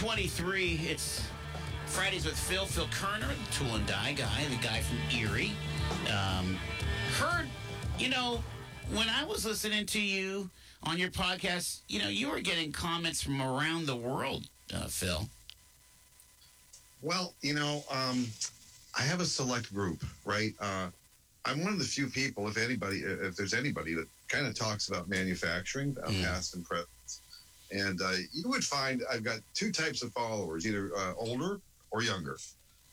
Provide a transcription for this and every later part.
723. It's Fridays with Phil. Phil Kerner, the tool and die guy, the guy from Erie. Um, heard, you know, when I was listening to you on your podcast, you know, you were getting comments from around the world, uh, Phil. Well, you know, um, I have a select group, right? Uh, I'm one of the few people, if anybody, if there's anybody that kind of talks about manufacturing, Mm. past and present. And uh, you would find I've got two types of followers, either uh, older or younger.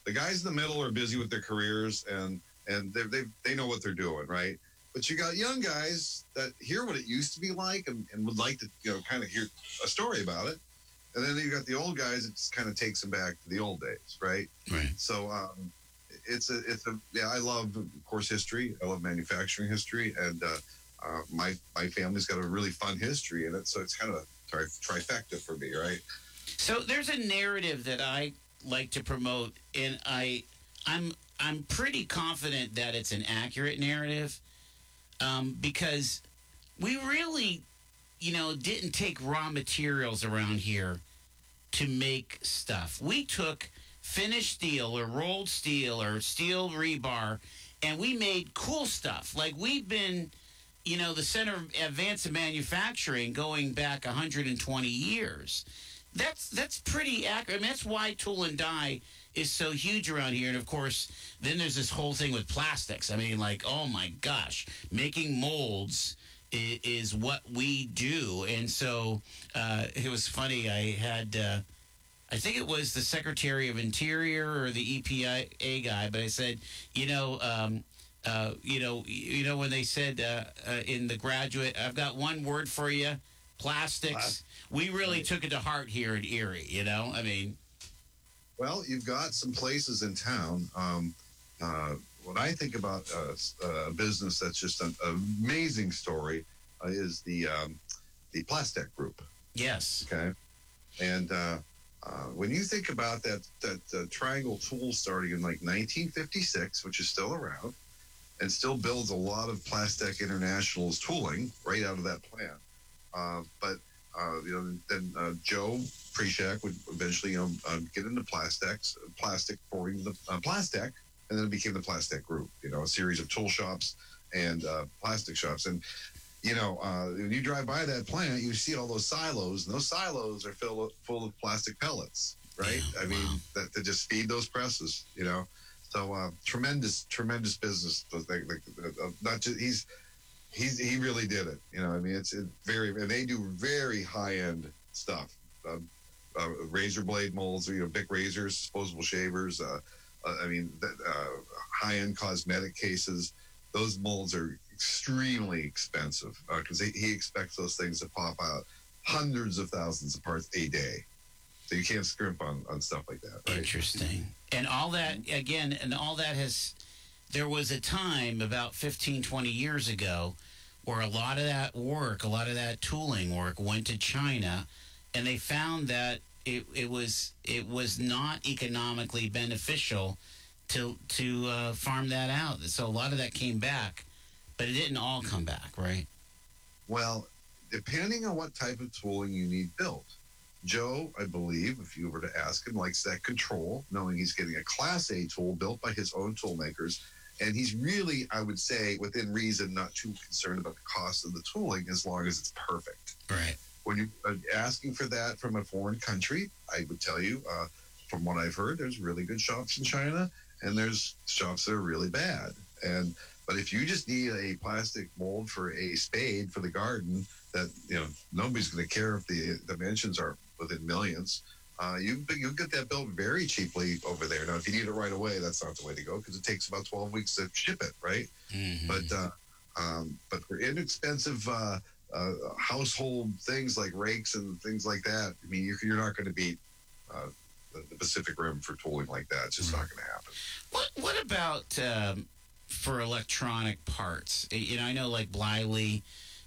The guys in the middle are busy with their careers and and they they they know what they're doing, right? But you got young guys that hear what it used to be like and, and would like to, you know, kind of hear a story about it. And then you got the old guys. It just kind of takes them back to the old days, right? Right. So um, it's a it's a yeah. I love of course history. I love manufacturing history, and uh, uh, my my family's got a really fun history in it. So it's kind of a tri- trifecta for me, right? So there's a narrative that I like to promote, and I, I'm, I'm pretty confident that it's an accurate narrative, um, because we really, you know, didn't take raw materials around here to make stuff. We took finished steel or rolled steel or steel rebar, and we made cool stuff. Like we've been, you know, the center of advanced manufacturing going back 120 years. That's that's pretty accurate. I mean, that's why tool and die is so huge around here. And of course, then there's this whole thing with plastics. I mean, like, oh my gosh, making molds is, is what we do. And so uh, it was funny. I had. Uh, I think it was the Secretary of Interior or the EPA guy, but I said, you know, um, uh, you know, you know when they said uh, uh, in the graduate, I've got one word for you, plastics. Plas- we really took it to heart here in Erie. You know, I mean, Well, you've got some places in town. Um, uh, when I think about uh, uh, a business that's just an amazing story, uh, is the um, the Plastek Group. yes, Okay, and uh, uh, when you think about that that uh, triangle tool starting in like 1956, which is still around, and still builds a lot of Plastic International's tooling right out of that plant. Uh, but uh, you know, then uh, Joe Prischak would eventually you know uh, get into plastics, plastic pouring the uh, plastic, and then it became the Plastek Group. You know, a series of tool shops and uh, plastic shops, and you know, uh, when you drive by that plant, you see all those silos, and those silos are full of, full of plastic pellets, right? Yeah, I mean, wow. that, that just feed those presses, you know. So uh, tremendous, tremendous business. Like, like, uh, not just he's he's he really did it. You know, I mean, it's it very and they do very high end stuff. Um, uh, razor blade molds, or, you know, big razors, disposable shavers. Uh, uh, I mean, uh, high end cosmetic cases. Those molds are extremely expensive because he, he expects those things to pop out hundreds of thousands of parts a day. So you can't scrimp on, on stuff like that, right? interesting. And all that again, and all that has. There was a time about 15, 20 years ago where a lot of that work, a lot of that tooling work went to China, and they found that it, it was it was not economically beneficial to to uh, farm that out. So a lot of that came back, but it didn't all come back, right? Well, depending on what type of tooling you need built. Joe, I believe, if you were to ask him, likes that control, knowing he's getting a Class A tool built by his own tool makers. And he's really, I would say, within reason, not too concerned about the cost of the tooling as long as it's perfect. Right. When you're uh, asking for that from a foreign country, I would tell you, uh, from what I've heard, there's really good shops in China, and there's shops that are really bad. And but if you just need a plastic mold for a spade for the garden, that you know nobody's going to care if the dimensions are within millions. Uh, you you get that built very cheaply over there. Now, if you need it right away, that's not the way to go because it takes about twelve weeks to ship it, right? Mhm. But uh, um, but for inexpensive uh, uh, household things like rakes and things like that, I mean, you're, you're not going to beat uh, the, the Pacific Rim for tooling like that. It's just not going to happen. What What about um, for electronic parts? You know, I know like Bliley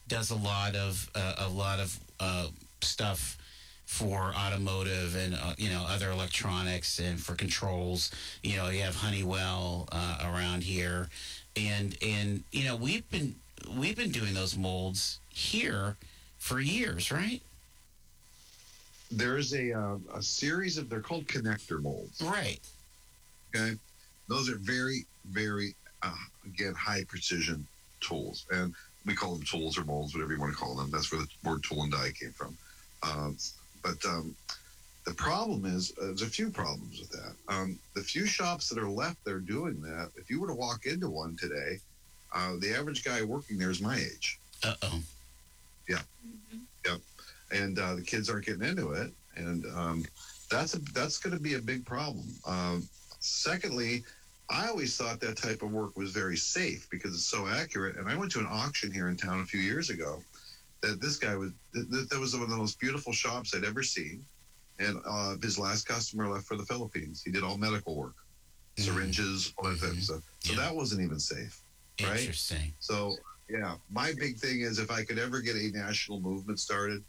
does a lot of uh, a lot of uh, stuff for automotive and uh, you know other electronics and for controls. You know, you have Honeywell uh, around here, and and you know we've been we've been doing those molds here for years, right? there's a uh, a series of they're called connector molds. Right. Okay, those are very very uh, again high precision tools, and we call them tools or molds, whatever you want to call them. That's where the word tool and die came from. Um, but um, the problem is, uh, there's a few problems with that. Um, the few shops that are left there doing that, if you were to walk into one today, uh, the average guy working there is my age. Uh oh. Yeah. Yep. And uh, the kids aren't getting into it, and um, that's a, that's going to be a big problem. Um, secondly, I always thought that type of work was very safe because it's so accurate. And I went to an auction here in town a few years ago. That this guy was that, that was one of the most beautiful shops I'd ever seen, and uh, his last customer left for the Philippines. He did all medical work, syringes, all that type of stuff. So Yeah. that wasn't even safe. Right? Interesting. So yeah, my big thing is if I could ever get a national movement started,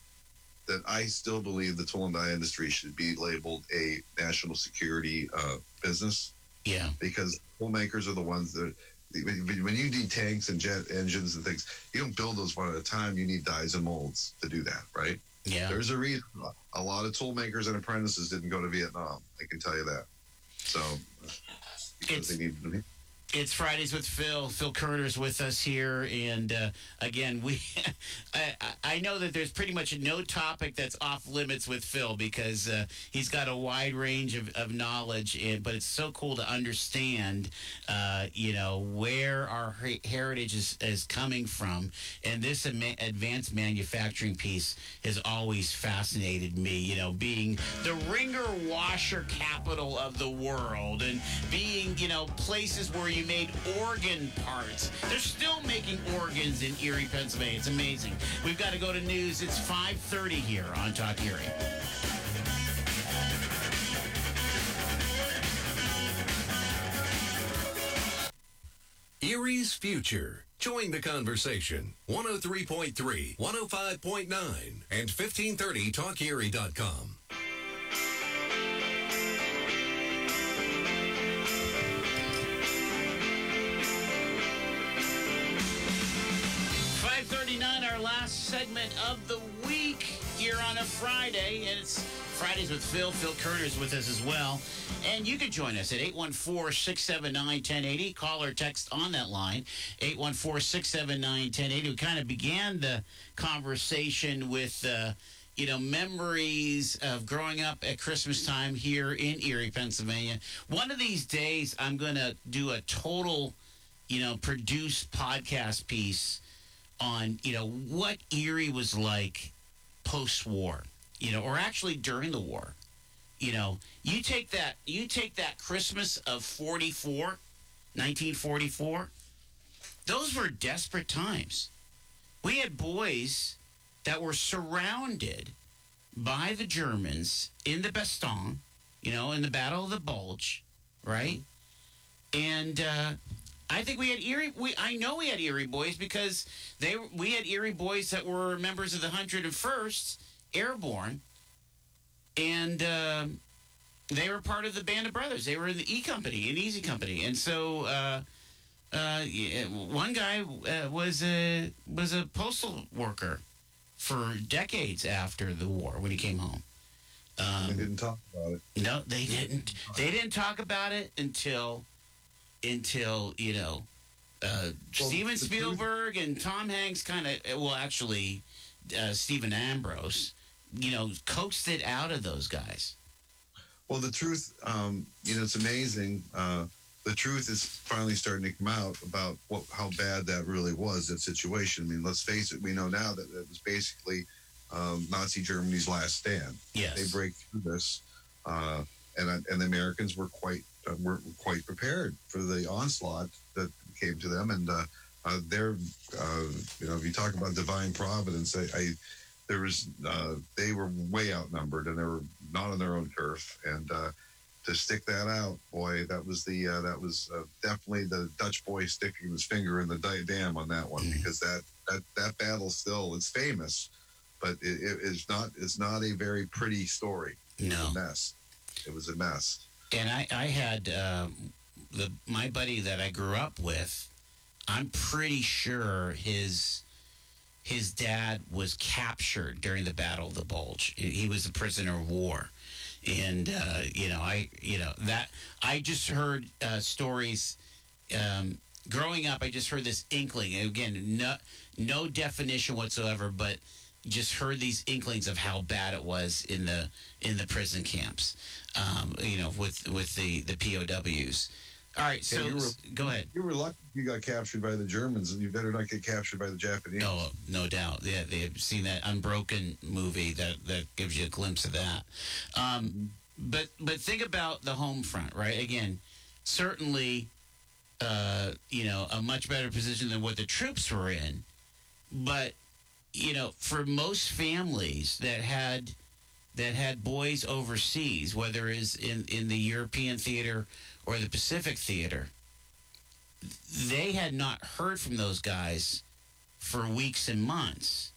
that I still believe the tool and die industry should be labeled a national security uh, business Yeah. because tool makers are the ones that when you need tanks and jet engines and things, you don't build those one at a time. You need dies and molds to do that, right? Yeah. There's a reason a lot of tool makers and apprentices didn't go to Vietnam. I can tell you that. So It's- because they needed to be. It's Fridays with Phil. Phil Kerner's with us here, and uh, again, we I, I- I know that there's pretty much no topic that's off limits with Phil because uh, he's got a wide range of, of knowledge, and but it's so cool to understand, uh, you know, where our heritage is, is coming from, and this advanced manufacturing piece has always fascinated me. You know, being the wringer washer capital of the world, and being you know places where you made organ parts. They're still making organs in Erie, Pennsylvania. It's amazing. We've got to go to news. It's 5:30 here on Talk Erie. Erie's Future. Join the conversation. 103.3, 105.9, and 1530talkerie.com. Friday, and it's Fridays with Phil. Phil Kerner is with us as well, and you can join us at 814-679-1080. Call or text on that line 814-679-1080. We kind of began the conversation with. Uh, you know, memories of growing up at Christmas time here in Erie, Pennsylvania. One of these days, I'm going to do a total, you know, produced podcast piece on you know what Erie was like post-war, you know, or actually during the war. You know, you take that you take that Christmas of 44, 1944. Those were desperate times. We had boys that were surrounded by the Germans in the Bastogne, you know, in the Battle of the Bulge, right? And uh, I think we had Erie. We I know we had Erie boys because they we had Erie boys that were members of the 101st Airborne, and um they were part of the Band of Brothers. They were in the E Company, in Easy Company, and so. Uh, uh, yeah, one guy uh, was a was a postal worker for decades after the war when he came home. They Um, didn't talk about it. no, they didn't. They didn't talk about it until, until you know, uh, Well, Steven truth- Spielberg and Tom Hanks kind of. Well, actually, uh, Stephen Ambrose, you know, coaxed it out of those guys. Well, the truth, um, you know, it's amazing. Uh, the truth is finally starting to come out about what how bad that really was, that situation. I mean, let's face it, we know now that it was basically um, Nazi Germany's last stand. Yes. They break through this, uh, and and the Americans were quite uh, were quite prepared for the onslaught that came to them, and uh, uh, they're uh, you know if you talk about divine providence, I. I there was uh, they were way outnumbered and they were not on their own turf and uh, to stick that out boy that was the uh, that was uh, definitely the dutch boy sticking his finger in the di- dam on that one Mhm. because that that that battle still is famous but it, it is not it's not a very pretty story it No. was a mess it was a mess And I, I had um, the my buddy that I grew up with. I'm pretty sure his his dad was captured during the Battle of the Bulge. He was a prisoner of war, and uh, you know, I you know that I just heard uh, stories. Um, growing up, I just heard this inkling. Again, no no definition whatsoever, but just heard these inklings of how bad it was in the in the prison camps. Um, you know, with with the the POWs. All right, so were- go ahead. You were lucky you got captured by the Germans, and you better not get captured by the Japanese. No, no doubt. Yeah, they've seen that Unbroken movie that that gives you a glimpse of that. Um, but but think about the home front, right? Again, certainly, uh, you know, a much better position than what the troops were in. But you know, for most families that had that had boys overseas, whether it's in in the European theater or the Pacific theater, they had not heard from those guys for weeks and months.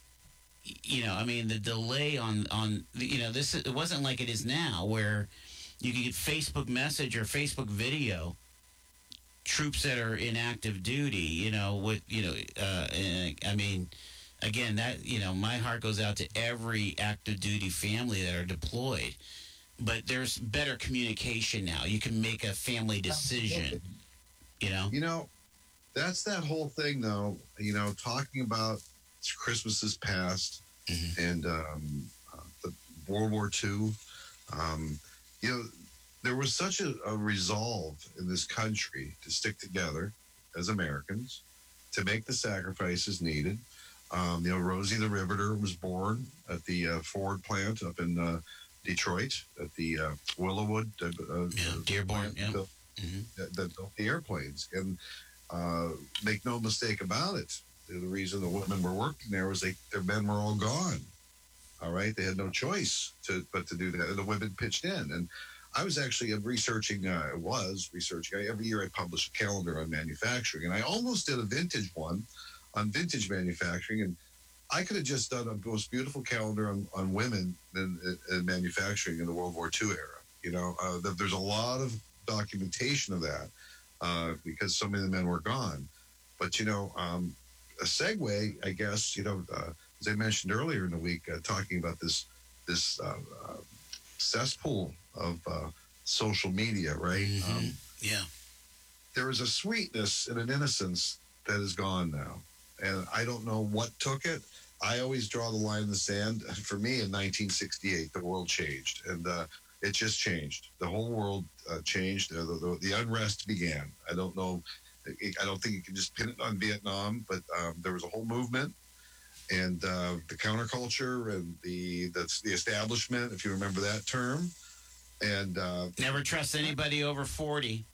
You know, I mean, the delay on on you know this it wasn't like it is now where you can get Facebook message or Facebook video troops that are in active duty. You know, with you know, uh, I mean, again, that you know, my heart goes out to every active duty family that are deployed. But there's better communication now. You can make a family decision. You know. You know, that's that whole thing, though. You know, talking about Christmases past Mhm. and um, uh, the World War II. Um, you know, there was such a, a resolve in this country to stick together as Americans to make the sacrifices needed. Um, you know, Rosie the Riveter was born at the uh, Ford plant up in uh, Detroit at the uh, Willowwood. Uh, uh, Yeah, Dearborn, yeah. built- Mhm. that, that built the airplanes. And uh, make no mistake about it, the the reason the women were working there was they their men were all gone. All right, they had no choice to but to do that, and the women pitched in. And I was actually researching. Uh, I was researching. I, every year I publish a calendar on manufacturing, and I almost did a vintage one on vintage manufacturing, and I could have just done a most beautiful calendar on, on women in, in manufacturing in the World War II era. You know, uh, there's a lot of documentation of that uh, because so many of the men were gone. But you know, um, a segue, I guess, you know, uh, as I mentioned earlier in the week, uh, talking about this this uh, uh, cesspool of uh, social media, right? Mhm. Um, yeah. there is a sweetness and an innocence that is gone now. And I don't know what took it. I always draw the line in the sand. For me, in 1968, the world changed, and uh, it just changed. The whole world uh, changed. Uh, the, the, the unrest began. I don't know. I don't think you can just pin it on Vietnam, but um, there was a whole movement, and uh, the counterculture and the that's the establishment, if you remember that term, and uh, Never trust anybody over 40.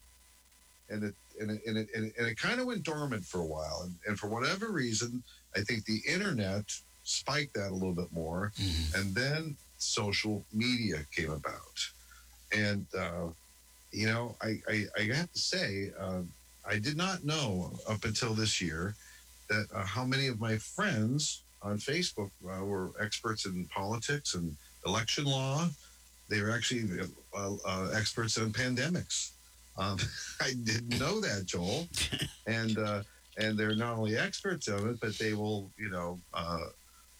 and it and it and it, and it, and it kind of went dormant for a while and, and for whatever reason i think the internet spiked that a little bit more and then social media came about. And uh, you know I, I i have to say uh, i did not know up until this year that uh, how many of my friends on facebook uh, were experts in politics and election law. They were actually uh, uh, experts in pandemics um, I didn't know that, Joel. and uh, and they're not only experts on it, but they will, you know, uh,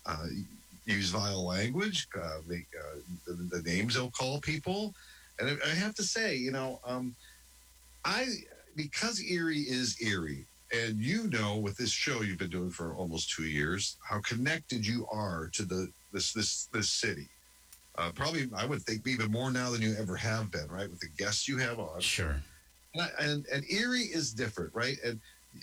uh, use vile language, uh, make uh, the, the names they'll call people. And I, I have to say, you know, um, I because Erie is Erie, and you know, with this show you've been doing for almost two years, how connected you are to the this this this city. Uh, probably, I would think even more now than you ever have been, right? With the guests you have on, Sure. and, I- and and Erie is different, right? And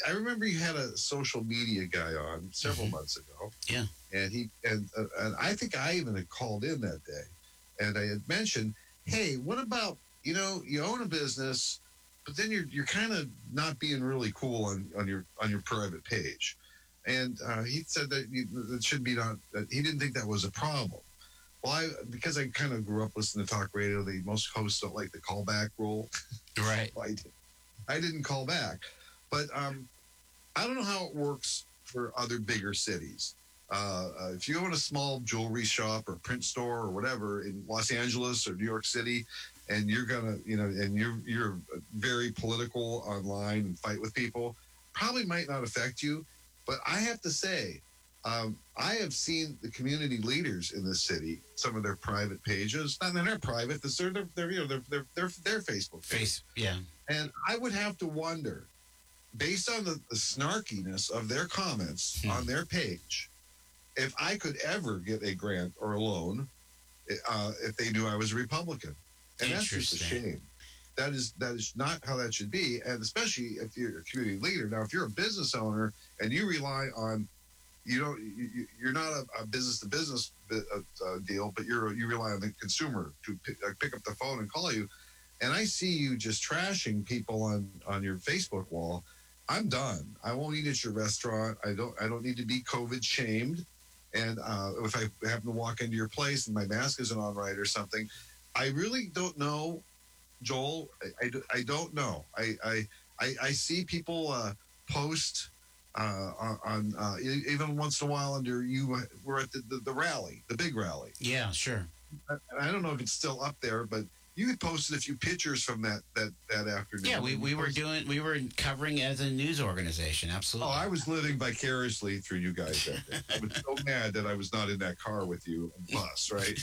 I remember you had a social media guy on several Mhm. months ago. Yeah. And he and uh, and I think I even had called in that day, and I had mentioned, hey, what about you know you own a business, but then you're you're kind of not being really cool on on your on your private page, and uh, he said that you, that should be not that he didn't think that was a problem. Well, I because I kind of grew up listening to talk radio. The most hosts don't like the callback rule. Right. I, did. I didn't call back, but um, I don't know how it works for other bigger cities. Uh, uh, if you own a small jewelry shop or print store or whatever in Los Angeles or New York City, and you're gonna, you know, and you're you're very political online and fight with people, probably might not affect you. But I have to say, Um, I have seen the community leaders in the city, some of their private pages, and they're private. They're, they're, they're you know they're they're Facebook page. Face, yeah. And I would have to wonder, based on the, the snarkiness of their comments Hmm. on their page, if I could ever get a grant or a loan uh, if they knew I was a Republican. And that's just a shame. That is that is not how that should be, and especially if you're a community leader. Now, if you're a business owner and you rely on, you know, you, you- you're not a, a business to business uh, deal, but you're you rely on the consumer to pick, uh, pick up the phone and call you. And I see you just trashing people on on your Facebook wall. I'm done. I won't eat at your restaurant. I don't. I don't need to be COVID shamed. And uh, if I happen to walk into your place and my mask isn't on right or something, I really don't know, Joel. I, I, I don't know. I I, I, I see people uh, post uh, on, on uh, even once in a while under you were at the, the, the rally, the big rally. Yeah, sure. I, I don't know if it's still up there, but you had posted a few pictures from that that that afternoon. Yeah, we, we were doing, we were covering as a news organization. Absolutely. Oh. I was living vicariously through you guys. That day. I was so mad that I was not in that car with you, bus, right?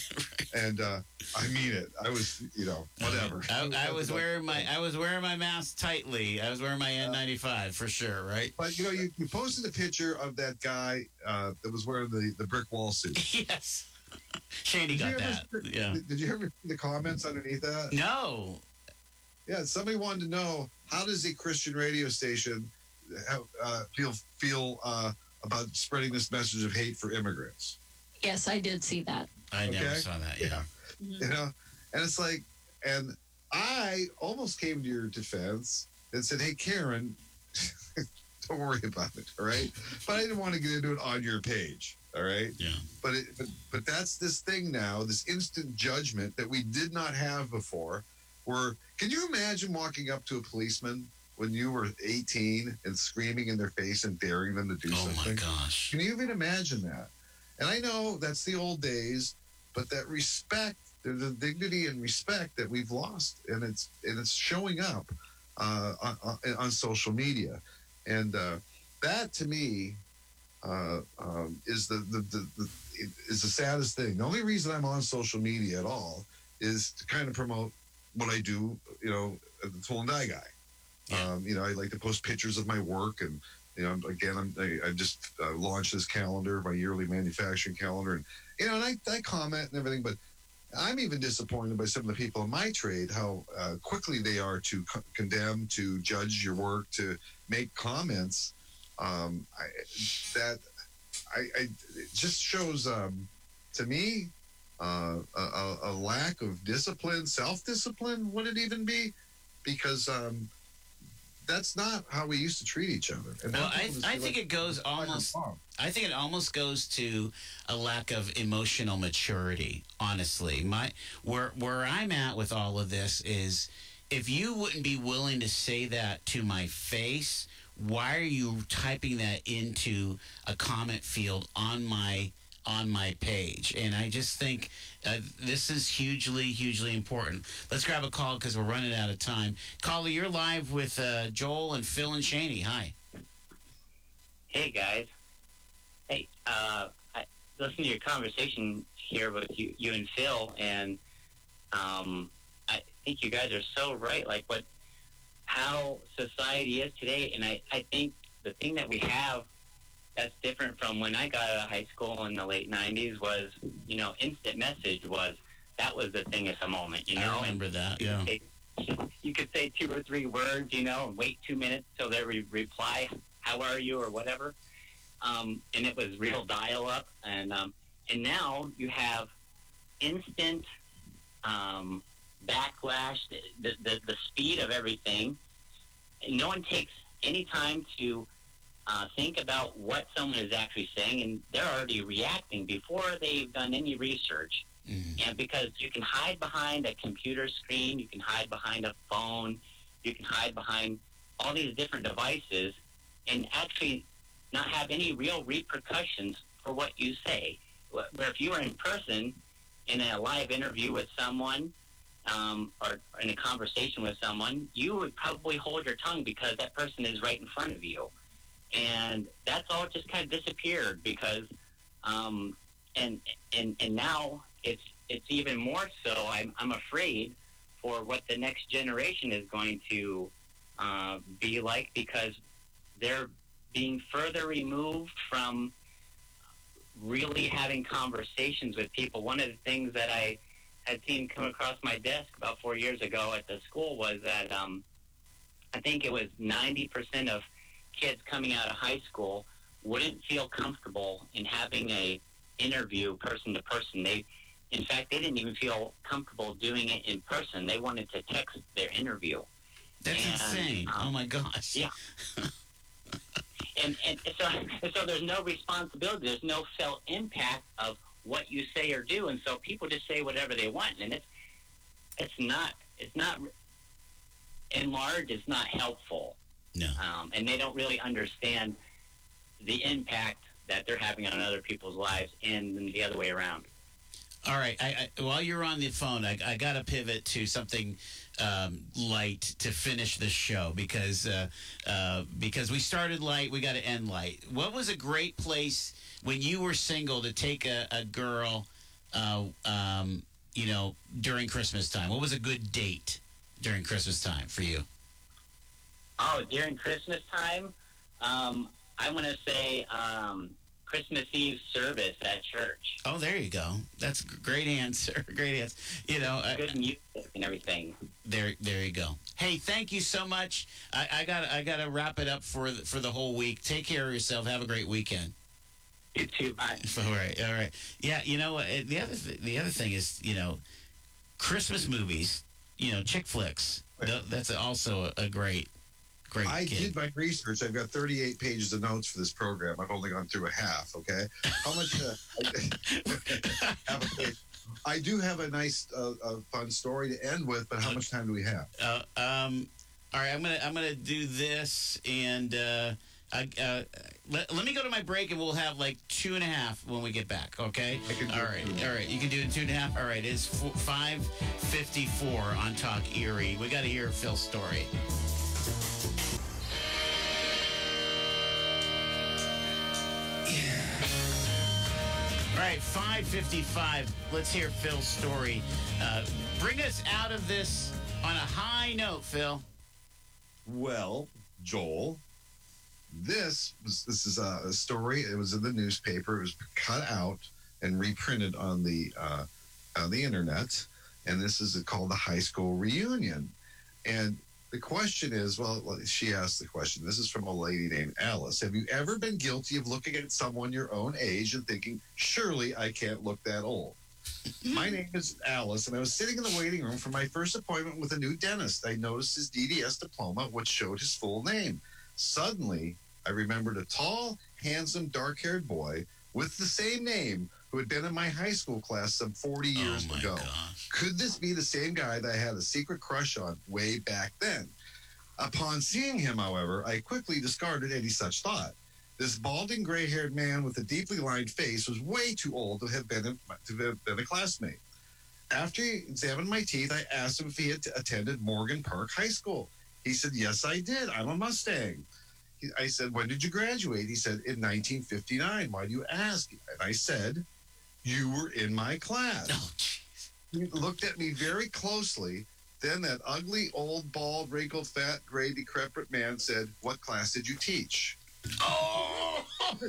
And uh, I mean it. I was, you know, whatever. I, I was wearing my I was wearing my mask tightly. I was wearing my N95 for sure, right? But you know, you, you posted a picture of that guy uh, that was wearing the, the brick wall suit. yes. Shady Did you got ever- that. Yeah. Did, did you ever see the comments underneath that? No. Yeah, somebody wanted to know how does a Christian radio station have, uh, feel feel uh, about spreading this message of hate for immigrants? Yes, I did see that. I never Okay. saw that. Yeah. You know, and it's like, and I almost came to your defense and said, "Hey, Karen, don't worry about it, all right?" But I didn't want to get into it on your page, all right? Yeah. But it, but, but that's this thing now, this instant judgment that we did not have before. Where can you imagine walking up to a policeman when you were 18 and screaming in their face and daring them to do Oh something? Oh my gosh. Can you even imagine that? And I know that's the old days, but that respect, there's a dignity and respect that we've lost, and it's and it's showing up uh, on, on, on social media, and uh, that to me uh, um, is the the, the the is the saddest thing. The only reason I'm on social media at all is to kind of promote what I do, you know, the tool and die guy. Yeah. Um, you know, I like to post pictures of my work and you know, again, I'm, I, I just uh, launched this calendar, my yearly manufacturing calendar, and you know, and I, I comment and everything, but I'm even disappointed by some of the people in my trade how uh, quickly they are to co- condemn, to judge your work, to make comments. Um, I, that I, I it just shows um, to me uh, a, a, a lack of discipline, self discipline. Would it even be? Because um, that's not how we used to treat each other. And Well, I, I think like it goes it's like a almost. I think it almost goes to a lack of emotional maturity. Honestly, my where where I'm at with all of this is, if you wouldn't be willing to say that to my face, why are you typing that into a comment field on my on my page? And I just think uh, this is hugely hugely important. Let's grab a call because we're running out of time. Caller, you're live with uh, Joel and Phil and Shaney. Hi. Hey guys. Hey, uh, I listened to your conversation here with you, you and Phil, and um, I think you guys are so right. Like what, how society is today, and I, I think the thing that we have that's different from when I got out of high school in the late '90s was, you know, instant message was that was the thing at the moment, you know. I and remember that. Yeah. you could say two or three words, you know, and wait two minutes till they re- reply, "How are you?" or whatever. Um, and it was real dial-up, and um, and now you have instant um, backlash, the, the the speed of everything. No one takes any time to uh, think about what someone is actually saying, and they're already reacting before they've done any research. Mhm. And because you can hide behind a computer screen, you can hide behind a phone, you can hide behind all these different devices and actually not have any real repercussions for what you say. Wh- Where if you were in person in a live interview with someone um, or in a conversation with someone, you would probably hold your tongue because that person is right in front of you. And that's all just kind of disappeared because, um, and and and now it's it's even more so. I'm I'm afraid for what the next generation is going to uh, be like because they're being further removed from really having conversations with people. One of the things that I had seen come across my desk about four years ago at the school was that um, I think it was 90% of kids coming out of high school wouldn't feel comfortable in having a interview person to person. They, in fact, they didn't even feel comfortable doing it in person. They wanted to text their interview. That's And, insane. um, oh my gosh. yeah. and, and so, so there's no responsibility. There's no felt impact of what you say or do, and so people just say whatever they want, and it's it's not it's not enlarged. It's not helpful, No. um, and they don't really understand the impact that they're having on other people's lives, and the other way around. All right. I, I, while you're on the phone, I, I got to pivot to something um, light to finish the show because uh, uh, because we started light, we got to end light. What was a great place when you were single to take a, a girl, uh, um, you know, during Christmas time? What was a good date during Christmas time for you? Oh, during Christmas time, um, I want to say um, Christmas Eve service at church. Oh, there you go. That's a great answer. Great answer. You know, uh, Good music and everything. There, there you go. Hey, thank you so much. I, I got, I got to wrap it up for the, for the whole week. Take care of yourself. Have a great weekend. You too. Bye. All right, all right. Yeah, you know? The other, th- the other thing is, you know, Christmas movies. You know, chick flicks. Th- that's also a, a great, great. I gig. did my research. I've got 38 pages of notes for this program. I've only gone through a half. Okay, how much? Uh, I, a do have a nice, uh, uh, fun story to end with, but how much time do we have? Uh, um, all right, I'm gonna I'm gonna do this, and uh, I, uh, let, let me go to my break, and we'll have like two and a half when we get back. Okay. I can do All right. All right. You can do it two and a half. All right. It's five fifty four on Talk Erie. We got to hear Phil's story. Right, 555. Let's hear Phil's story. Uh, bring us out of this on a high note, Phil. Well, Joel, this was this is a, story. It was in the newspaper. It was cut out and reprinted on the uh, on the internet, and this is called the high school reunion. And the question is, well, she asked the question. This is from a lady named Alice. Have you ever been guilty of looking at someone your own age and thinking, surely I can't look that old? Mm-hmm. My name is Alice, and I was sitting in the waiting room for my first appointment with a new dentist. I noticed his DDS diploma, which showed his full name. Suddenly, I remembered a tall, handsome, dark haired boy with the same name who had been in my high school class some 40 years oh ago. gosh. Could this be the same guy that I had a secret crush on way back then? Upon seeing him, however, I quickly discarded any such thought. This balding, gray haired man with a deeply lined face was way too old to have been a, to have been a classmate. After he examined my teeth, I asked him if he had attended Morgan Park High School. He said, Yes, I did. I'm a Mustang. He- I said, When did you graduate? He said, In 1959. Why do you ask? And I said, You were in my class. Oh, jeez. He looked at me very closely. Then that ugly, old, bald, wrinkled, fat, gray, decrepit man said, What class did you teach? Oh!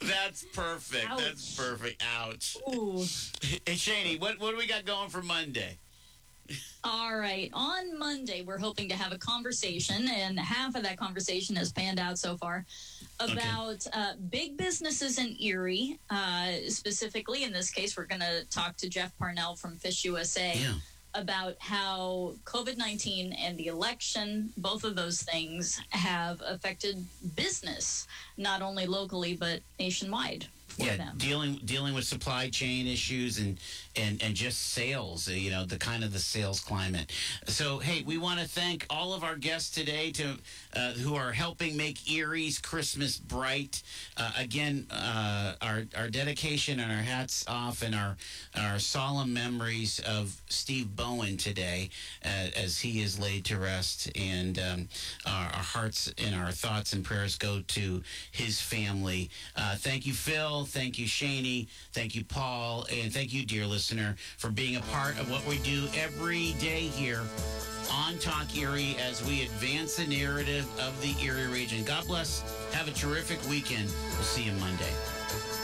That's perfect. That's perfect. Ouch. Ooh. Hey, Shaney, what, what do we got going for Monday? All right. On Monday, we're hoping to have a conversation, and half of that conversation has panned out so far about uh, big businesses in Erie. Uh, specifically, in this case, we're going to talk to Jeff Parnell from Fish USA Yeah. about how COVID 19 and the election, both of those things, have affected business, not only locally, but nationwide for yeah, them. dealing dealing with supply chain issues and and and just sales. uh, You know, the kind of the sales climate. So, hey, we want to thank all of our guests today to uh, who are helping make Erie's Christmas bright. Uh, again, uh, our our dedication and our hats off and our our solemn memories of Steve Bowen today, uh, as he is laid to rest, and um, our, our hearts and our thoughts and prayers go to his family. Uh, thank you, Phil. Thank you, Shaney. Thank you, Paul. And thank you, dear listener, for being a part of what we do every day here on Talk Erie as we advance the narrative of the Erie region. God bless. Have a terrific weekend. We'll see you Monday.